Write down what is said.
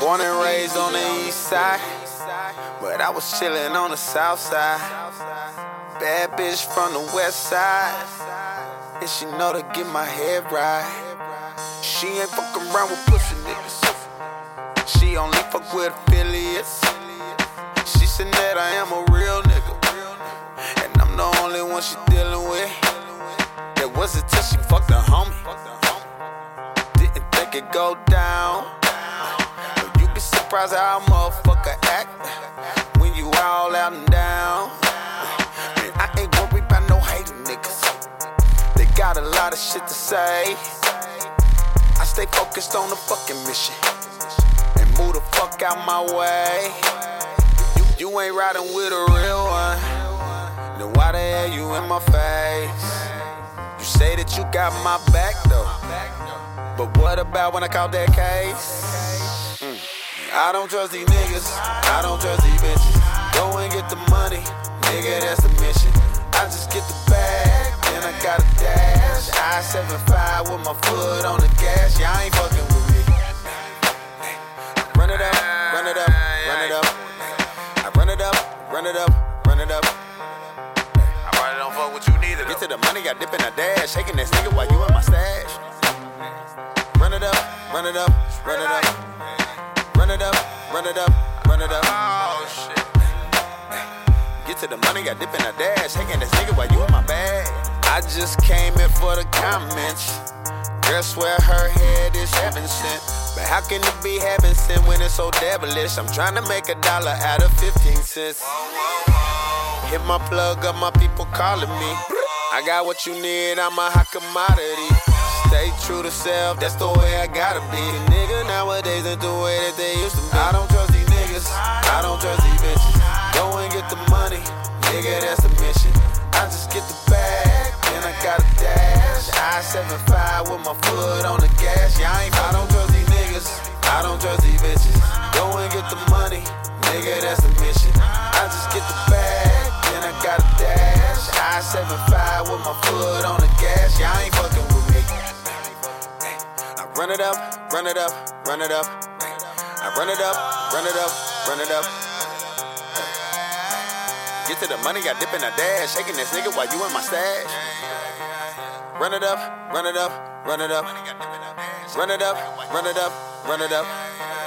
Born and raised on the east side, but I was chillin' on the south side. Bad bitch from the west side, and she know to get my head right. She ain't fuckin' around with pussy niggas. She only fuck with affiliates. She said that I am a real nigga, and I'm the only one she dealing with. It wasn't till she fucked surprised how a motherfucker act when you all out and down. I ain't worried about no hating niggas. They got a lot of shit to say. I stay focused on the fucking mission and move the fuck out my way. You, you ain't riding with a real one. Then why the hell you in my face? You say that you got my back though. But what about when I caught that case? I don't trust these niggas. I don't trust these bitches. Go and get the money, nigga. That's the mission. I just get the bag, then I got a dash. I 75 with my foot on the gas. Y'all ain't fucking with me. Run it up, run it up, run it up. I run it up, run it up, run it up. I probably don't fuck with you neither. Get to the money, got dip in a dash. Shaking that nigga while you in my stash. Run it up, run it up, run it up. Run it up, run it up, run it up. Oh shit. Get to the money, got dip in a dash. Shaking that nigga while you in my bag. I just came in for the comments. Girl swear her head is heaven sent. But how can it be heaven sent when it's so devilish? I'm trying to make a dollar out of 15 cents. Hit my plug up, my people calling me. I got what you need, I'm a hot commodity. Stay true to self, that's the way I gotta be. Nigga nowadays ain't the way that they used to be. I don't trust these niggas, I don't trust these bitches. Go and get the money, nigga, that's the mission. I just get the bag, then I got a dash. I 75 with my foot on the gas. Yeah, I ain't, I don't trust these niggas, I don't trust these bitches. Go and get the money, nigga, that's the mission. I just get the bag, then I got a dash. I 75 with my foot on the gas. It up, run it up, run it up. I run it up, run it up, run it up. Get to the money, got dip in a dash. Shaking this nigga while you in my stash. Run it up, run it up, run it up. Run it up, run it up, run it up.